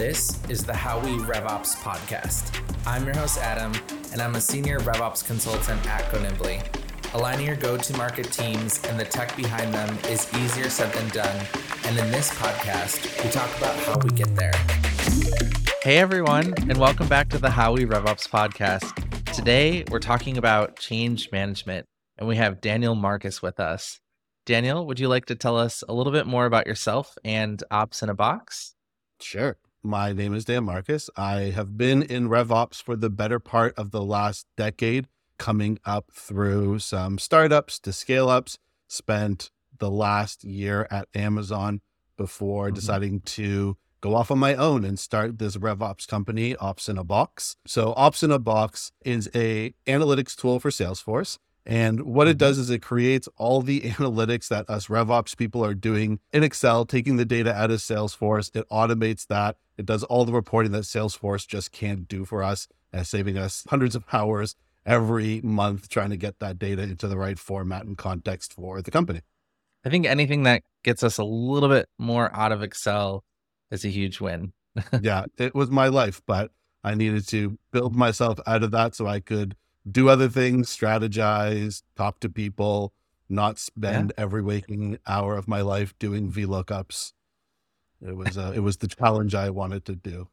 This is the How We RevOps podcast. I'm your host, Adam, and I'm a senior RevOps consultant at GoNimbly. Aligning your go to market teams and the tech behind them is easier said than done. And in this podcast, we talk about how we get there. Hey, everyone, and welcome back to the How We RevOps podcast. Today, we're talking about change management, and we have Daniel Marcus with us. Daniel, would you like to tell us a little bit more about yourself and Ops in a Box? Sure. My name is Dan Marcus. I have been in RevOps for the better part of the last decade, coming up through some startups to scale ups. Spent the last year at Amazon before mm-hmm. deciding to go off on my own and start this RevOps company, Ops in a Box. So Ops in a Box is a analytics tool for Salesforce. And what it does mm-hmm. is it creates all the analytics that us RevOps people are doing in Excel, taking the data out of Salesforce. It automates that. It does all the reporting that Salesforce just can't do for us, and saving us hundreds of hours every month trying to get that data into the right format and context for the company. I think anything that gets us a little bit more out of Excel is a huge win. yeah, it was my life, but I needed to build myself out of that so I could do other things, strategize, talk to people, not spend yeah. every waking hour of my life doing VLOOKUPs. It was uh, it was the challenge I wanted to do.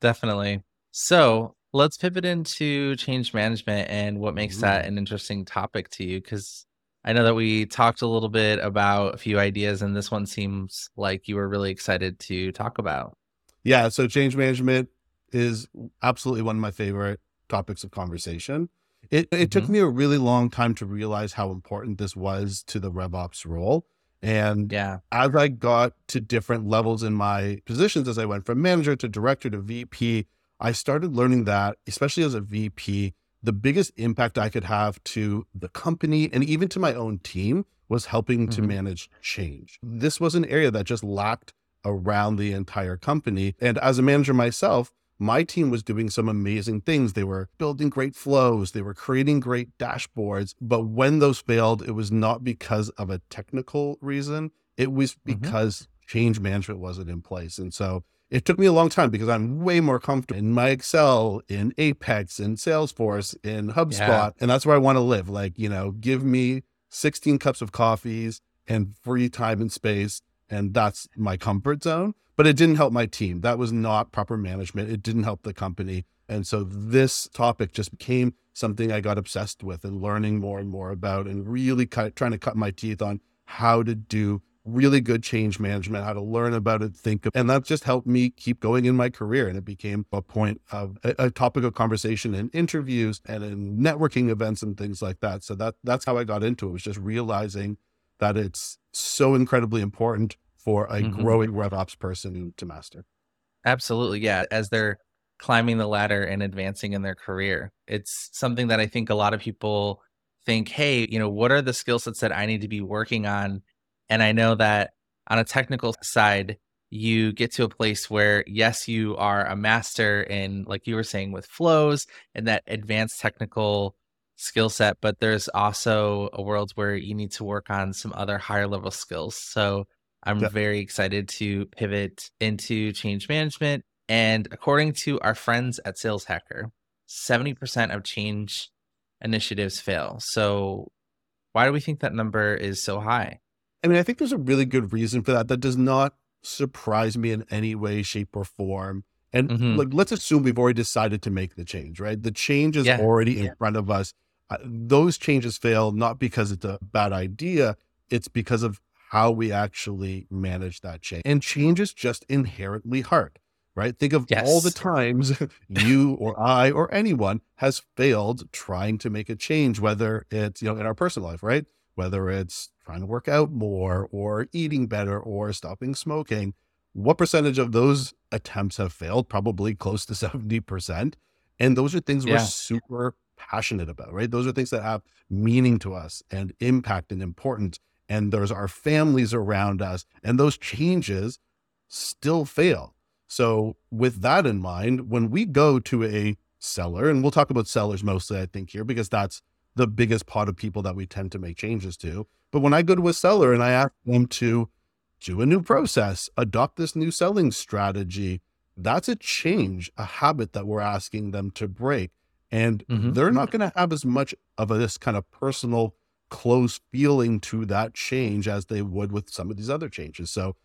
Definitely. So let's pivot into change management and what makes Ooh. that an interesting topic to you. Because I know that we talked a little bit about a few ideas, and this one seems like you were really excited to talk about. Yeah. So change management is absolutely one of my favorite topics of conversation. It, it mm-hmm. took me a really long time to realize how important this was to the RevOps role. And yeah. as I got to different levels in my positions, as I went from manager to director to VP, I started learning that, especially as a VP, the biggest impact I could have to the company and even to my own team was helping mm-hmm. to manage change. This was an area that just lacked around the entire company. And as a manager myself, my team was doing some amazing things. They were building great flows, they were creating great dashboards. But when those failed, it was not because of a technical reason, it was mm-hmm. because mm-hmm. change management wasn't in place. And so it took me a long time because I'm way more comfortable in my Excel, in Apex, in Salesforce, in HubSpot. Yeah. And that's where I want to live. Like, you know, give me 16 cups of coffees and free time and space. And that's my comfort zone but it didn't help my team. That was not proper management. It didn't help the company. And so this topic just became something I got obsessed with and learning more and more about and really cut, trying to cut my teeth on how to do really good change management, how to learn about it, think, of, and that just helped me keep going in my career. And it became a point of a, a, topic of conversation in interviews and in networking events and things like that. So that that's how I got into it was just realizing that it's so incredibly important for a mm-hmm. growing RevOps person to master. Absolutely. Yeah. As they're climbing the ladder and advancing in their career, it's something that I think a lot of people think, hey, you know, what are the skill sets that I need to be working on? And I know that on a technical side, you get to a place where, yes, you are a master in, like you were saying, with flows and that advanced technical skill set, but there's also a world where you need to work on some other higher level skills. So I'm yeah. very excited to pivot into change management. And according to our friends at Sales Hacker, 70% of change initiatives fail. So, why do we think that number is so high? I mean, I think there's a really good reason for that. That does not surprise me in any way, shape, or form. And mm-hmm. like, let's assume we've already decided to make the change, right? The change is yeah. already in yeah. front of us. Uh, those changes fail not because it's a bad idea, it's because of how we actually manage that change. And change is just inherently hard, right? Think of yes. all the times you or I or anyone has failed trying to make a change, whether it's, you know, in our personal life, right? Whether it's trying to work out more or eating better or stopping smoking. What percentage of those attempts have failed? Probably close to 70%. And those are things yeah. we're super passionate about, right? Those are things that have meaning to us and impact and importance and there's our families around us, and those changes still fail. So, with that in mind, when we go to a seller, and we'll talk about sellers mostly, I think, here, because that's the biggest pot of people that we tend to make changes to. But when I go to a seller and I ask them to do a new process, adopt this new selling strategy, that's a change, a habit that we're asking them to break. And Mhm. they're not going to have as much of a, this kind of personal, close feeling to that change as they would with some of these other changes. So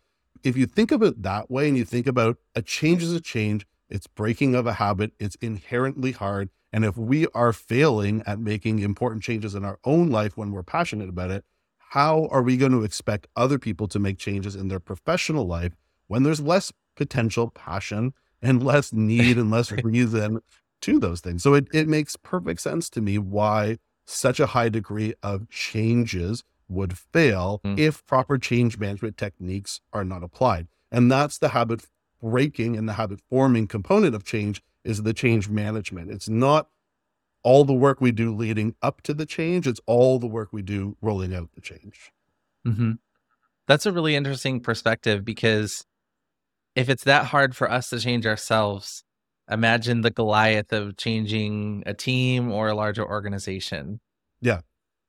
if you think of it that way and you think about a change is a change, it's breaking of a habit, it's inherently hard. And if we are failing at making important changes in our own life when we're passionate about it, how are we going to expect other people to make changes in their professional life when there's less potential passion and less need and less reason to those things? So it, it makes perfect sense to me why such a high degree of changes would fail Mm. if proper change management techniques are not applied. And that's the habit breaking and the habit forming component of change is the change management. It's not all the work we do leading up to the change, it's all the work we do rolling out the change. hmm That's a really interesting perspective because if it's that hard for us to change ourselves, imagine the Goliath of changing a team or a larger organization. Yeah.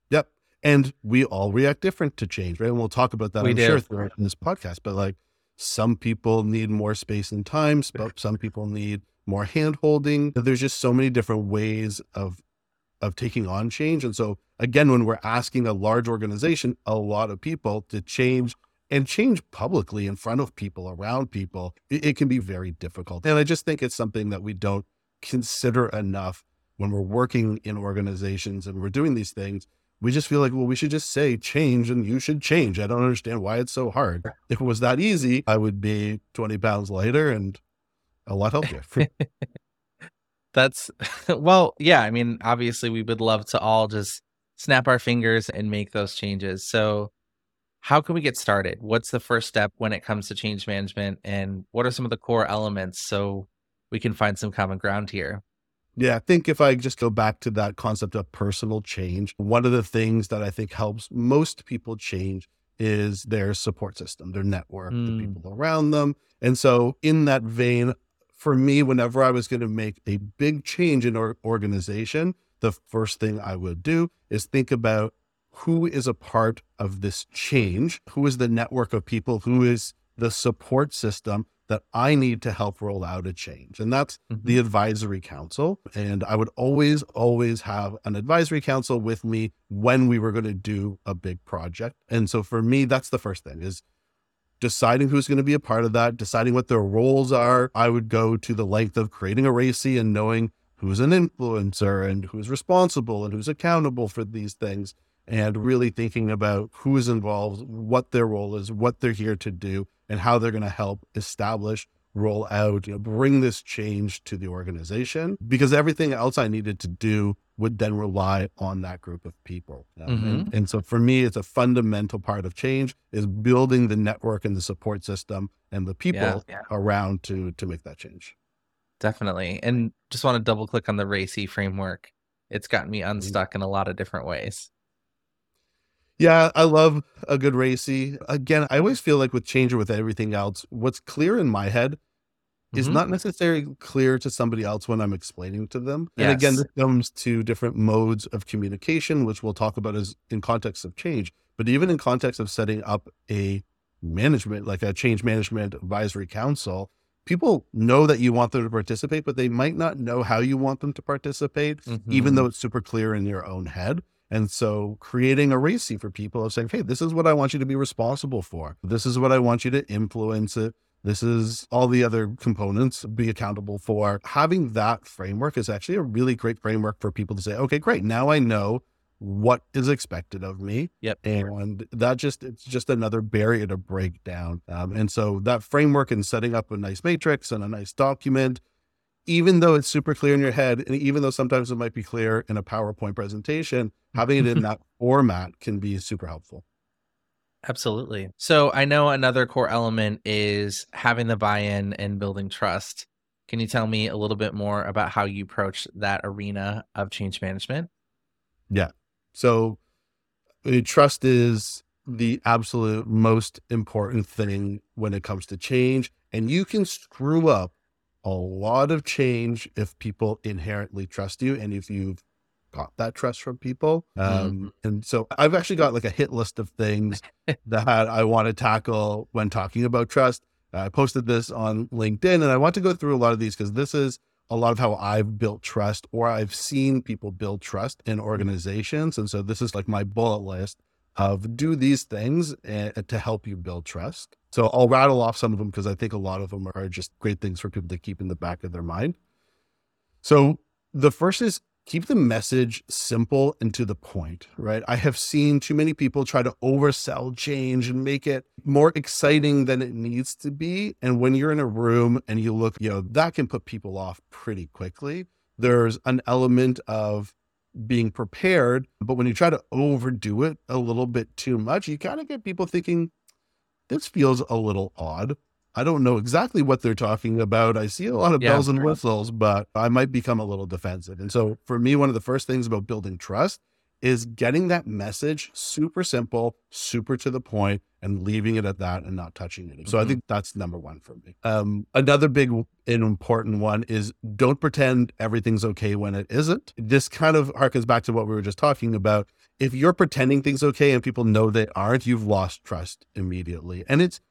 Yep. And we all react different to change, right? And we'll talk about that, We I'm do. sure, throughout this podcast. But like some people need more space and time, sp- some people need more hand holding. There's just so many different ways of of taking on change. And so again, when we're asking a large organization, a lot of people to change and change publicly in front of people, around people, it, it can be very difficult. And I just think it's something that we don't consider enough when we're working in organizations and we're doing these things we just feel like, well, we should just say change and you should change. I don't understand why it's so hard. If it was that easy, I would be 20 pounds lighter and a lot healthier. That's well, yeah. I mean, obviously, we would love to all just snap our fingers and make those changes. So, how can we get started? What's the first step when it comes to change management? And what are some of the core elements so we can find some common ground here? yeah, I think if I just go back to that concept of personal change, one of the things that I think helps most people change is their support system, their network, Mm. the people around them. And so, in that vein, for me, whenever I was going to make a big change in our organization, the first thing I would do is think about who is a part of this change, who is the network of people, who is the support system that I need to help roll out a change. And that's Mhm. the advisory council. And I would always, always have an advisory council with me when we were going to do a big project. And so for me, that's the first thing is deciding who's going to be a part of that, deciding what their roles are. I would go to the length of creating a RACI and knowing who's an influencer and who's responsible and who's accountable for these things. And really thinking about who is involved, what their role is, what they're here to do, and how they're going to help establish, roll out, you know, bring this change to the organization. Because everything else I needed to do would then rely on that group of people. Um, and, and so for me, it's a fundamental part of change is building the network and the support system and the people yeah. around to to make that change. Definitely. And just want to double click on the RACI framework. It's gotten me Mm-hmm. unstuck in a lot of different ways. Yeah, I love a good RACI. Again, I always feel like with change or with everything else, what's clear in my head is Mhm. not necessarily clear to somebody else when I'm explaining to them. And again, this comes to different modes of communication, which we'll talk about as in context of change, but even in context of setting up a management, like a change management advisory council, people know that you want them to participate, but they might not know how you want them to participate, even Mhm. though it's super clear in your own head. And so creating a RACI for people of saying, hey, this is what I want you to be responsible for. This is what I want you to influence it. This is all the other components be accountable for. Having that framework is actually a really great framework for people to say, okay, great. Now I know what is expected of me. Yep. And that just, it's just another barrier to break down. Um, and so that framework and setting up a nice matrix and a nice document, even though it's super clear in your head, and even though sometimes it might be clear in a PowerPoint presentation, having it in that format can be super helpful. Absolutely. So I know another core element is having the buy-in and building trust. Can you tell me a little bit more about how you approach that arena of change management? Yeah. So uh, trust is the absolute most important thing when it comes to change. And you can screw up a lot of change if people inherently trust you and if you've got that trust from people. Um, And so I've actually got like a hit list of things that I want to tackle when talking about trust. I posted this on LinkedIn and I want to go through a lot of these because this is a lot of how I've built trust or I've seen people build trust in organizations. And so this is like my bullet list of do these things and, eh, to help you build trust. So I'll rattle off some of them because I think a lot of them are just great things for people to keep in the back of their mind. So the first is keep the message simple and to the point, right? I have seen too many people try to oversell change and make it more exciting than it needs to be. And when you're in a room and you look, you know, that can put people off pretty quickly. There's an element of being prepared, but when you try to overdo it a little bit too much, you kind of get people thinking, this feels a little odd. I don't know exactly what they're talking about. I see a lot of yeah, bells and whistles, but I might become a little defensive. And so for me, one of the first things about building trust is getting that message super simple, super to the point, and leaving it at that and not touching it. So mm-hmm. I think that's number one for me. Um, another big and important one is don't pretend everything's okay when it isn't. This kind of harkens back to what we were just talking about. If you're pretending things okay and people know they aren't, you've lost trust immediately. And it's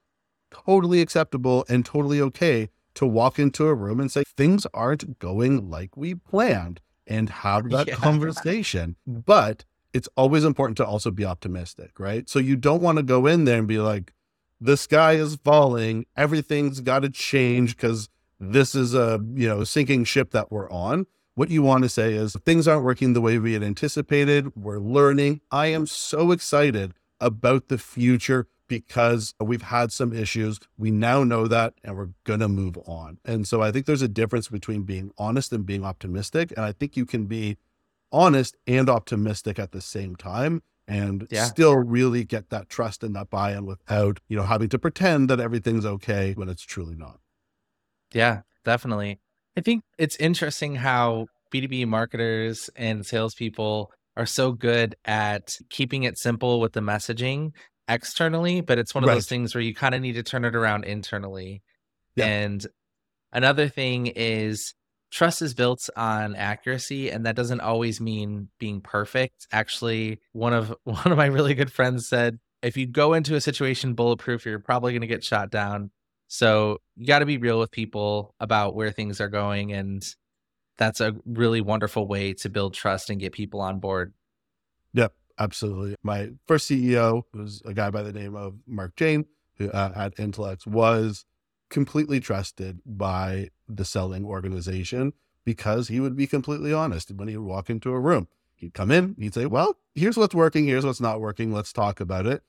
totally acceptable and totally okay to walk into a room and say things aren't going like we planned and have that yeah. conversation. But it's always important to also be optimistic, right? So you don't want to go in there and be like, the sky is falling, everything's got to change because this is a you know sinking ship that we're on. What you want to say is things aren't working the way we had anticipated. We're learning. I am so excited about the future because we've had some issues. We now know that and we're going to move on. And so I think there's a difference between being honest and being optimistic. And I think you can be honest and optimistic at the same time and yeah. still really get that trust and that buy-in without, you know, having to pretend that everything's okay when it's truly not. Yeah, definitely. I think it's interesting how B2B marketers and salespeople are so good at keeping it simple with the messaging externally, but it's one of right. those things where you kind of need to turn it around internally. Yeah. And another thing is trust is built on accuracy and that doesn't always mean being perfect. Actually, one of one of my really good friends said if you go into a situation bulletproof, you're probably going to get shot down. So, you got to be real with people about where things are going and that's a really wonderful way to build trust and get people on board. Absolutely. My first CEO was a guy by the name of Mark Jane, who uh, at Intellect was completely trusted by the selling organization because he would be completely honest when he would walk into a room. He'd come in, he'd say, Well, here's what's working, here's what's not working, let's talk about it.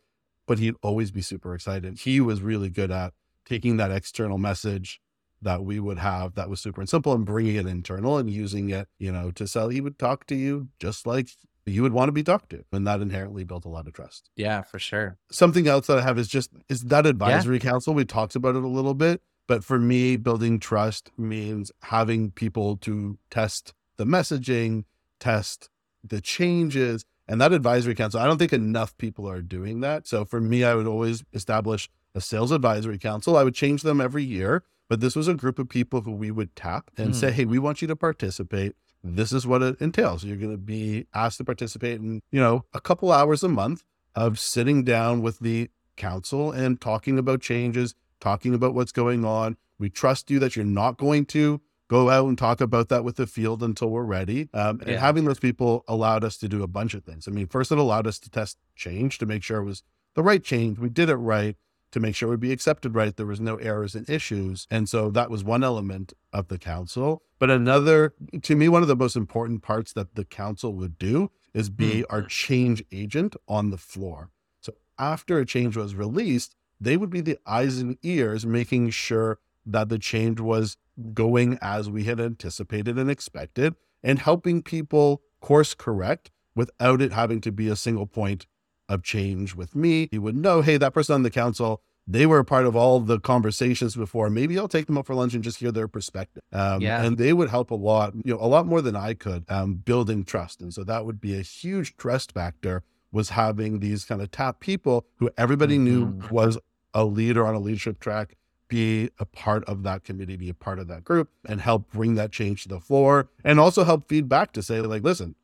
But he'd always be super excited. He was really good at taking that external message that we would have that was super and simple and bringing it internal and using it, you know, to sell. He would talk to you just like you would want to be talked to. And that inherently built a lot of trust. Yeah, for sure. Something else that I have is just is that advisory yeah. council. We talked about it a little bit, but for me, building trust means having people to test the messaging, test the changes. And that advisory council, I don't think enough people are doing that. So for me, I would always establish a sales advisory council. I would change them every year, but this was a group of people who we would tap and mm. say, hey, we want you to participate this is what it entails. You're going to be asked to participate in, you know, a couple hours a month of sitting down with the council and talking about changes, talking about what's going on. We trust you that you're not going to go out and talk about that with the field until we're ready. Um, and yeah. having those people allowed us to do a bunch of things. I mean, first, it allowed us to test change to make sure it was the right change. We did it right to make sure it would be accepted right. There was no errors and issues. And so that was one element of the council. But another, to me, one of the most important parts that the council would do is be mm-hmm. our change agent on the floor. So after a change was released, they would be the eyes and ears making sure that the change was going as we had anticipated and expected and helping people course correct without it having to be a single point of change with me. He would know, hey, that person on the council, they were a part of all the conversations before. Maybe I'll take them up for lunch and just hear their perspective. Um, yeah. And they would help a lot, you know, a lot more than I could um, building trust. And so that would be a huge trust factor was having these kind of top people who everybody mm-hmm. knew was a leader on a leadership track be a part of that committee, be a part of that group and help bring that change to the floor and also help feedback to say like, listen,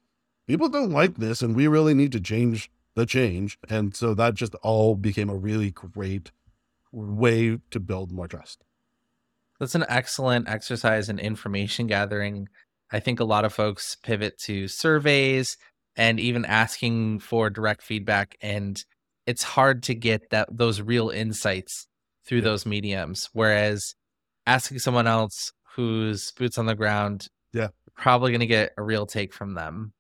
people don't like this and we really need to change the change. And so that just all became a really great way to build more trust. That's an excellent exercise in information gathering. I think a lot of folks pivot to surveys and even asking for direct feedback and it's hard to get that those real insights through yeah. those mediums whereas asking someone else who's boots on the ground yeah probably going to get a real take from them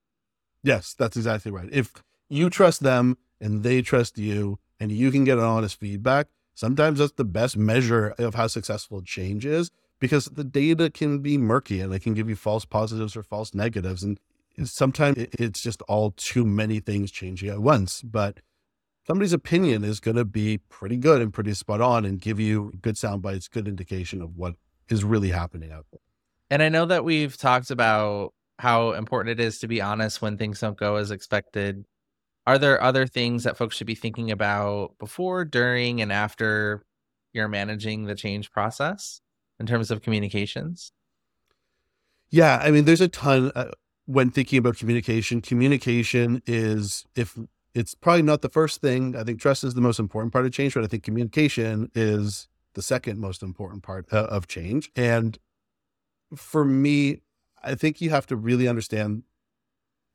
yes that's exactly right if you trust them and they trust you and you can get honest feedback sometimes that's the best measure of how successful change is because the data can be murky and it can give you false positives or false negatives and sometimes it's just all too many things changing at once but somebody's opinion is going to be pretty good and pretty spot on and give you good sound bites, good indication of what is really happening out there. And I know that we've talked about how important it is to be honest when things don't go as expected. Are there other things that folks should be thinking about before, during, and after you're managing the change process in terms of communications? Yeah, I mean, there's a ton uh, when thinking about communication. Communication is if it's probably not the first thing. I think trust is the most important part of change, but I think communication is the second most important part uh, of change. And for me, I think you have to really understand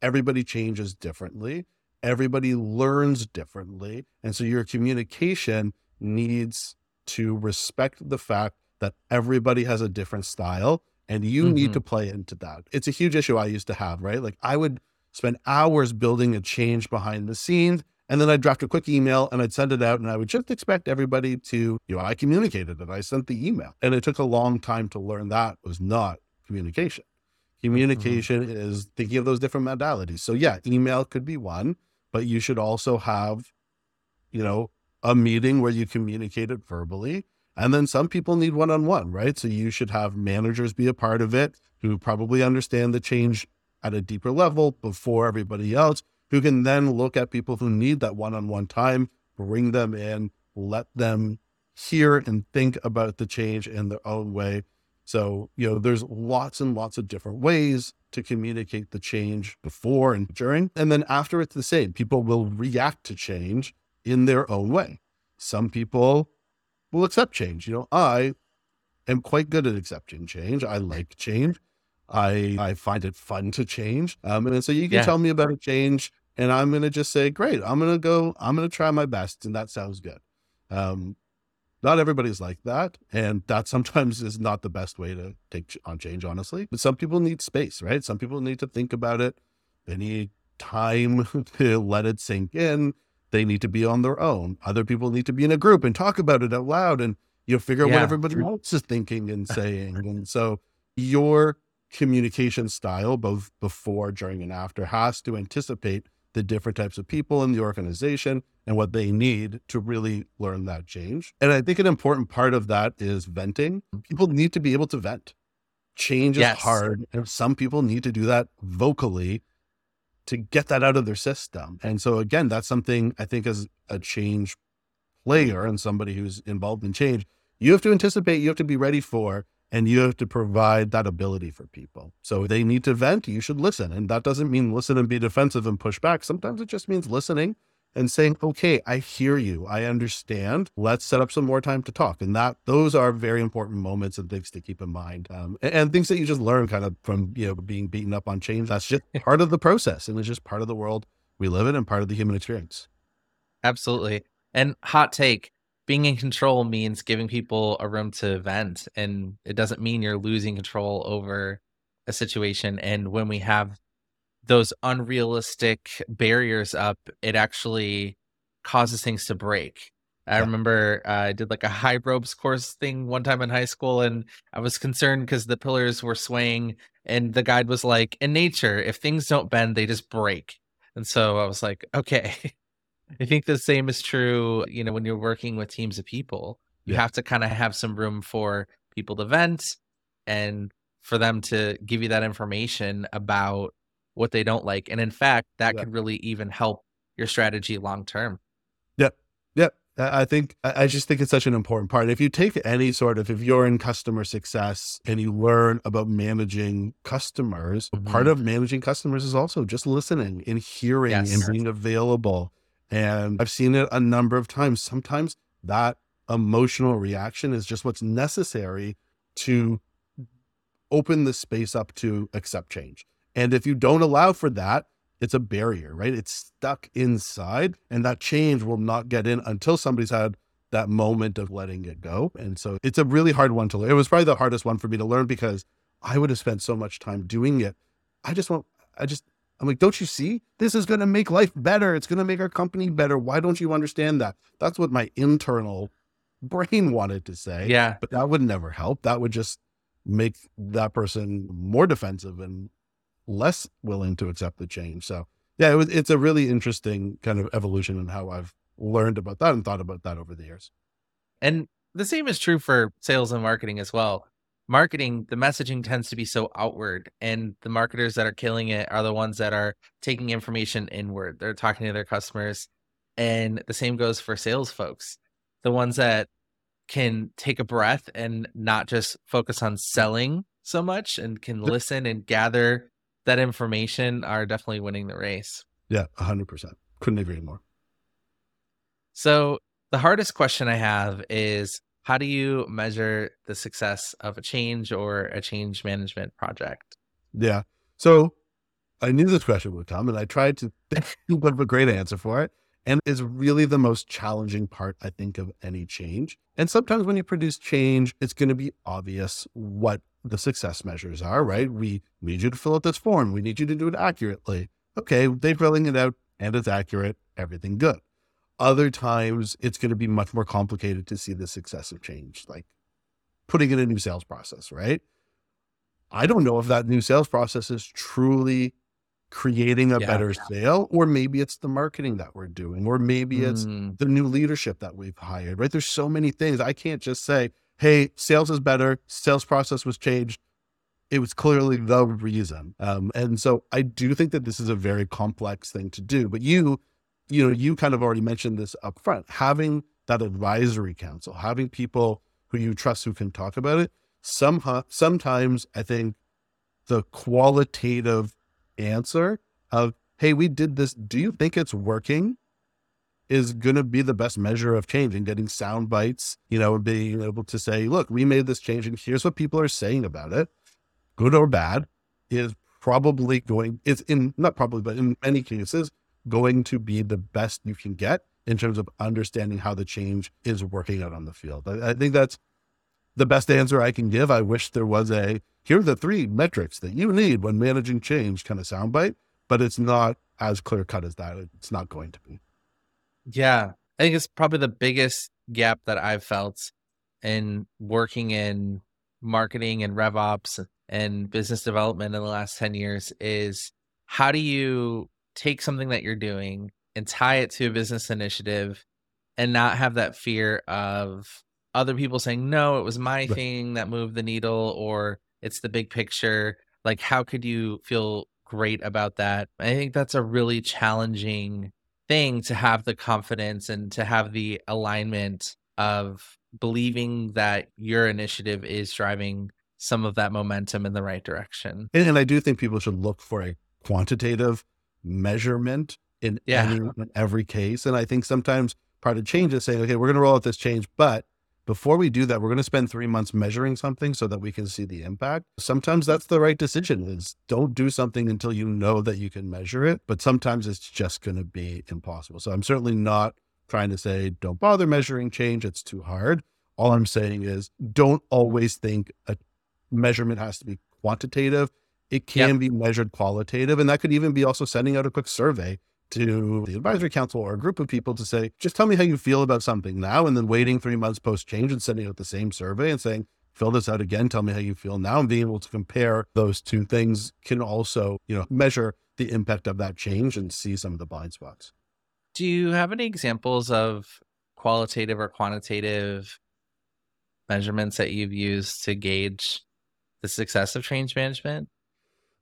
everybody changes differently, everybody learns differently. And so your communication needs to respect the fact that everybody has a different style and you mm-hmm. need to play into that. It's a huge issue I used to have, right? Like I would spend hours building a change behind the scenes. And then I'd draft a quick email and I'd send it out and I would just expect everybody to, you know, I communicated it. I sent the email. And it took a long time to learn that was not communication. Communication mm-hmm. is thinking of those different modalities. So yeah, email could be one, but you should also have, you know, a meeting where you communicate it verbally. And then some people need one on one, right? So you should have managers be a part of it who probably understand the change at a deeper level before everybody else, who can then look at people who need that one on one time, bring them in, let them hear and think about the change in their own way. So, you know, there's lots and lots of different ways to communicate the change before and during. And then after it's the same. People will react to change in their own way. Some people will accept change. You know, I am quite good at accepting change. I like change. I I find it fun to change. Um, and so you can yeah. tell me about a change, and I'm gonna just say, great. I'm gonna go. I'm gonna try my best, and that sounds good. Um, not everybody's like that, and that sometimes is not the best way to take on change, honestly. But some people need space, right? Some people need to think about it. They need time to let it sink in. They need to be on their own. Other people need to be in a group and talk about it out loud and you know figure out yeah. what everybody else is thinking and saying. and so your communication style, both before, during, and after, has to anticipate the different types of people in the organization and what they need to really learn that change. And I think an important part of that is venting. People need to be able to vent. Change is yes. hard. And some people need to do that vocally to get that out of their system. And so, again, that's something I think as a change player and somebody who's involved in change, you have to anticipate, you have to be ready for and you have to provide that ability for people. So they need to vent, you should listen. And that doesn't mean listen and be defensive and push back. Sometimes it just means listening and saying, okay, I hear you. I understand. Let's set up some more time to talk. And that those are very important moments and things to keep in mind. Um, and, and, things that you just learn kind of from, you know, being beaten up on change. That's just part of the process. And it's just part of the world we live in and part of the human experience. Absolutely. And hot take, being in control means giving people a room to vent and it doesn't mean you're losing control over a situation and when we have those unrealistic barriers up it actually causes things to break i yeah. remember uh, i did like a high ropes course thing one time in high school and i was concerned because the pillars were swaying and the guide was like in nature if things don't bend they just break and so i was like okay I think the same is true, you know, when you're working with teams of people. You yeah. have to kind of have some room for people to vent and for them to give you that information about what they don't like. And in fact, that yeah. could really even help your strategy long term. Yep. Yep. I think I just think it's such an important part. If you take any sort of if you're in customer success and you learn about managing customers, mm-hmm. part of managing customers is also just listening and hearing yes. and being available and I've seen it a number of times. Sometimes that emotional reaction is just what's necessary to open the space up to accept change. And if you don't allow for that, it's a barrier, right? It's stuck inside, and that change will not get in until somebody's had that moment of letting it go. And so it's a really hard one to learn. It was probably the hardest one for me to learn because I would have spent so much time doing it. I just want, I just, I'm like, don't you see? This is going to make life better. It's going to make our company better. Why don't you understand that? That's what my internal brain wanted to say. Yeah. But that would never help. That would just make that person more defensive and less willing to accept the change. So yeah, it was, it's a really interesting kind of evolution in how I've learned about that and thought about that over the years. And the same is true for sales and marketing as well. Marketing, the messaging tends to be so outward, and the marketers that are killing it are the ones that are taking information inward. They're talking to their customers. And the same goes for sales folks, the ones that can take a breath and not just focus on selling so much and can listen and gather that information are definitely winning the race. Yeah, 100%. Couldn't agree more. So, the hardest question I have is how do you measure the success of a change or a change management project? Yeah. So, I knew this question would come and I tried to think of a great answer for it. And is really the most challenging part, I think, of any change. And sometimes when you produce change, it's going to be obvious what the success measures are, right? We need you to fill out this form. We need you to do it accurately. Okay, they're filling it out and it's accurate. Everything good. Other times, it's going to be much more complicated to see the success of change, like putting in a new sales process, right? I don't know if that new sales process is truly creating a yeah. better sale, or maybe it's the marketing that we're doing, or maybe it's mm. the new leadership that we've hired, right? There's so many things. I can't just say, hey, sales is better, sales process was changed. It was clearly the reason. Um, and so I do think that this is a very complex thing to do. But you you know, you kind of already mentioned this up front, having that advisory council, having people who you trust who can talk about it. Somehow, sometimes I think the qualitative answer of, hey, we did this. Do you think it's working? Is going to be the best measure of change and getting sound bites, you know, and being able to say, look, we made this change and here's what people are saying about it, good or bad, is probably going, it's in, not probably, but in many cases, going to be the best you can get in terms of understanding how the change is working out on the field. I, I think that's the best answer I can give. I wish there was a here are the three metrics that you need when managing change kind of soundbite, but it's not as clear cut as that. It's not going to be. Yeah. I think it's probably the biggest gap that I've felt in working in marketing and RevOps and business development in the last 10 years is how do you take something that you're doing and tie it to a business initiative and not have that fear of other people saying no it was my right. thing that moved the needle or it's the big picture like how could you feel great about that i think that's a really challenging thing to have the confidence and to have the alignment of believing that your initiative is driving some of that momentum in the right direction and, and i do think people should look for a quantitative measurement in, yeah. any, in every case. And I think sometimes part of change is saying, okay, we're going to roll out this change, but before we do that, we're going to spend three months measuring something so that we can see the impact. Sometimes that's the right decision is don't do something until you know that you can measure it. But sometimes it's just going to be impossible. So I'm certainly not trying to say, don't bother measuring change. It's too hard. All I'm saying is don't always think a measurement has to be quantitative. It can yep. be measured qualitative. And that could even be also sending out a quick survey to the advisory council or a group of people to say, just tell me how you feel about something now. And then waiting three months post change and sending out the same survey and saying, fill this out again, tell me how you feel now. And being able to compare those two things can also, you know, measure the impact of that change and see some of the blind spots. Do you have any examples of qualitative or quantitative measurements that you've used to gauge the success of change management?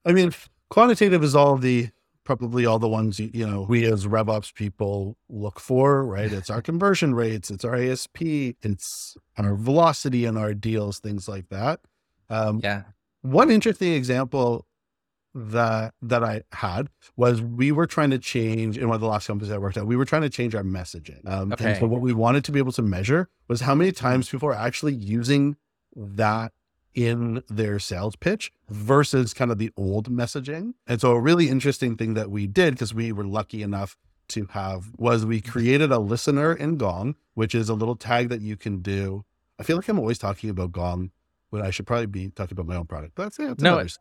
I mean, quantitative is all the probably all the ones you, you know we as RevOps people look for, right? It's our conversion rates, it's our ASP, it's our velocity in our deals, things like that. Um, yeah. One interesting example that that I had was we were trying to change in one of the last companies I worked at. We were trying to change our messaging. Um, Okay. And so what we wanted to be able to measure was how many times people are actually using that in their sales pitch versus kind of the old messaging. And so a really interesting thing that we did because we were lucky enough to have was we created a listener in Gong, which is a little tag that you can do. I feel like I'm always talking about Gong when I should probably be talking about my own product. But that's, yeah, it's No, another s-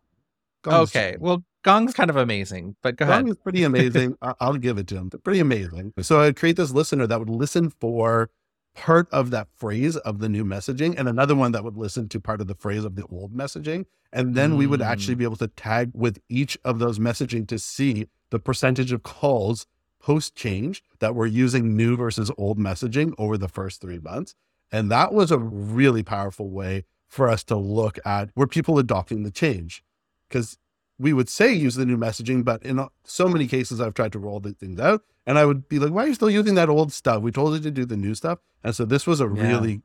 Gong is- Okay. Well, Gong's kind of amazing, but go Gong ahead. is pretty amazing. I'll give it to him. They're pretty amazing. So I'd create this listener that would listen for part of that phrase of the new messaging and another one that would listen to part of the phrase of the old messaging. And then we would actually Mm. be able to tag with each of those messaging to see the percentage of calls post change that were using new versus old messaging over the first three months. And that was a really powerful way for us to look at were people adopting the change? Because we would say use the new messaging, but in so many cases, I've tried to roll the things out and I would be like, why are you still using that old stuff? We told you to do the new stuff. And so this was a Yeah. really,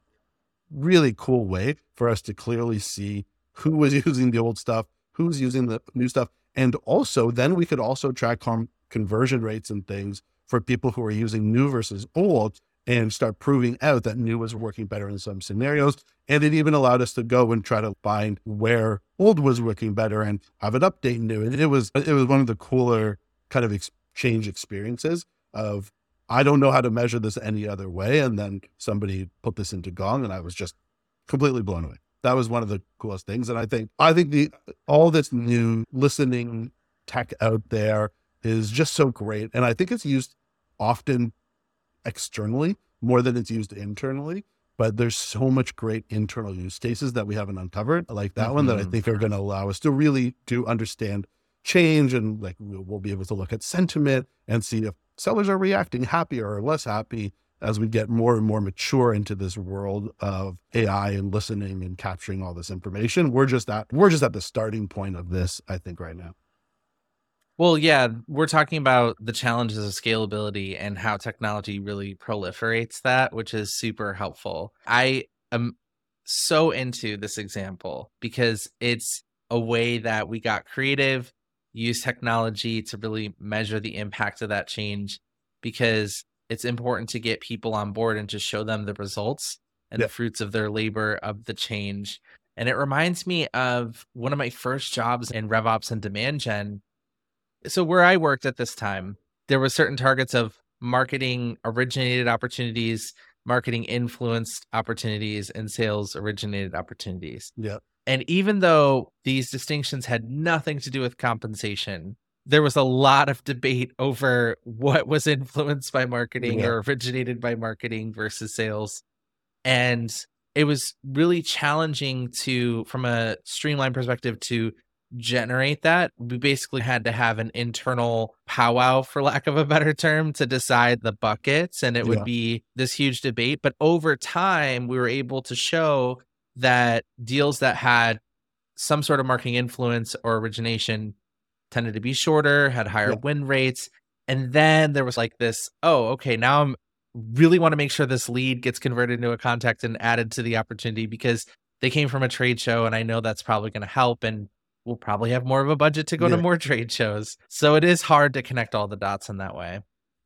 really cool way for us to clearly see who was using the old stuff, who's using the new stuff. And also, then we could also track com- conversion rates and things for people who are using new versus old and start proving out that new was working better in some scenarios. And it even allowed us to go and try to find where old was working better and have it update new. And it was it was one of the cooler kind of exchange experiences of I don't know how to measure this any other way. And then somebody put this into Gong and I was just completely blown away. That was one of the coolest things. And I think I think the all this new listening tech out there is just so great. And I think it's used often externally more than it's used internally. But there's so much great internal use cases that we haven't uncovered, like that one, that I Mhm. think are going to allow us to really do understand change and like we'll, we'll be able to look at sentiment and see if sellers are reacting happier or less happy as we get more and more mature into this world of AI and listening and capturing all this information. We're just at we're just at the starting point of this, I think, right now. Well, yeah, we're talking about the challenges of scalability and how technology really proliferates that, which is super helpful. I am so into this example because it's a way that we got creative, use technology to really measure the impact of that change because it's important to get people on board and to show them the results and Yeah. the fruits of their labor of the change. And it reminds me of one of my first jobs in RevOps and demand gen so where I worked at this time, there were certain targets of marketing originated opportunities, marketing influenced opportunities, and sales originated opportunities. Yeah. And even though these distinctions had nothing to do with compensation, there was a lot of debate over what was influenced by marketing Yeah. or originated by marketing versus sales. And it was really challenging to, from a streamlined perspective, to generate that. We basically had to have an internal powwow, for lack of a better term, to decide the buckets. And it Yeah. would be this huge debate. But over time, we were able to show that deals that had some sort of marketing influence or origination tended to be shorter, had higher Yeah. win rates. And then there was like this, oh, okay, now I'm really want to make sure this lead gets converted into a contact and added to the opportunity because they came from a trade show and I know that's probably going to help and we'll probably have more of a budget to go to more trade shows. So it is hard to connect all the dots in that way.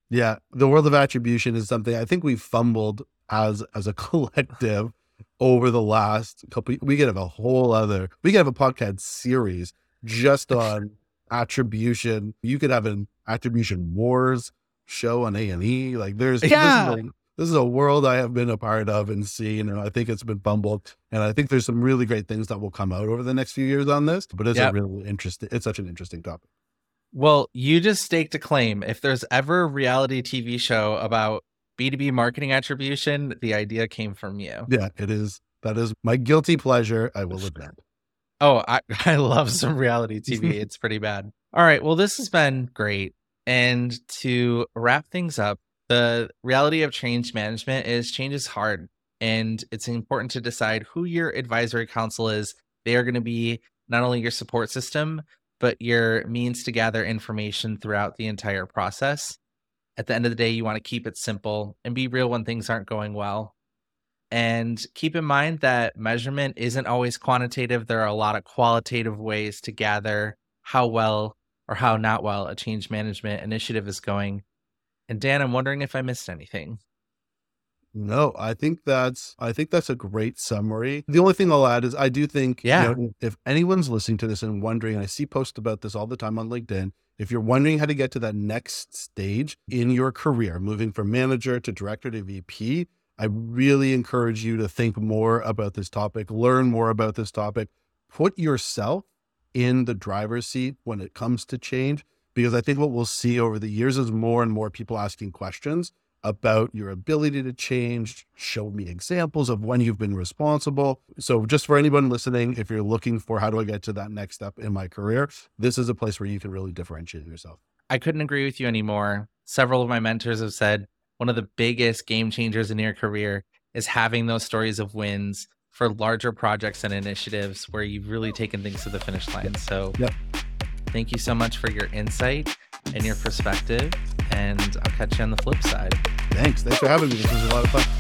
Yeah, the world of attribution is something I think we've fumbled as as a collective over the last couple. We could have a whole other. We could have a podcast series just on attribution. You could have an attribution wars show on A and E. Like there's Yeah. This is, this is a world I have been a part of and seen, and I think it's been fumbled. And I think there's some really great things that will come out over the next few years on this. But it's Yep. a really interesting. It's such an interesting topic. Well, you just staked a claim. If there's ever a reality TV show about B2B marketing attribution, the idea came from you. Yeah, it is. That is my guilty pleasure. I will admit. Oh, I, I love some reality TV. it's pretty bad. All right. Well, this has been great. And to wrap things up, the reality of change management is change is hard. And it's important to decide who your advisory council is. They are going to be not only your support system, but your means to gather information throughout the entire process. At the end of the day, you want to keep it simple and be real when things aren't going well. And keep in mind that measurement isn't always quantitative. There are a lot of qualitative ways to gather how well or how not well a change management initiative is going. And Dan, I'm wondering if I missed anything. No, I think that's I think that's a great summary. The only thing I'll add is I do think yeah. You know, if anyone's listening to this and wondering, and I see posts about this all the time on LinkedIn, if you're wondering how to get to that next stage in your career, moving from manager to director to VP, I really encourage you to think more about this topic, learn more about this topic, put yourself in the driver's seat when it comes to change. Because I think what we'll see over the years is more and more people asking questions about your ability to change. Show me examples of when you've been responsible. So, just for anyone listening, if you're looking for how do I get to that next step in my career, this is a place where you can really differentiate yourself. I couldn't agree with you anymore. Several of my mentors have said one of the biggest game changers in your career is having those stories of wins for larger projects and initiatives where you've really taken things to the finish line. So, yep. Thank you so much for your insight and your perspective. And I'll catch you on the flip side. Thanks. Thanks for having me. This was a lot of fun.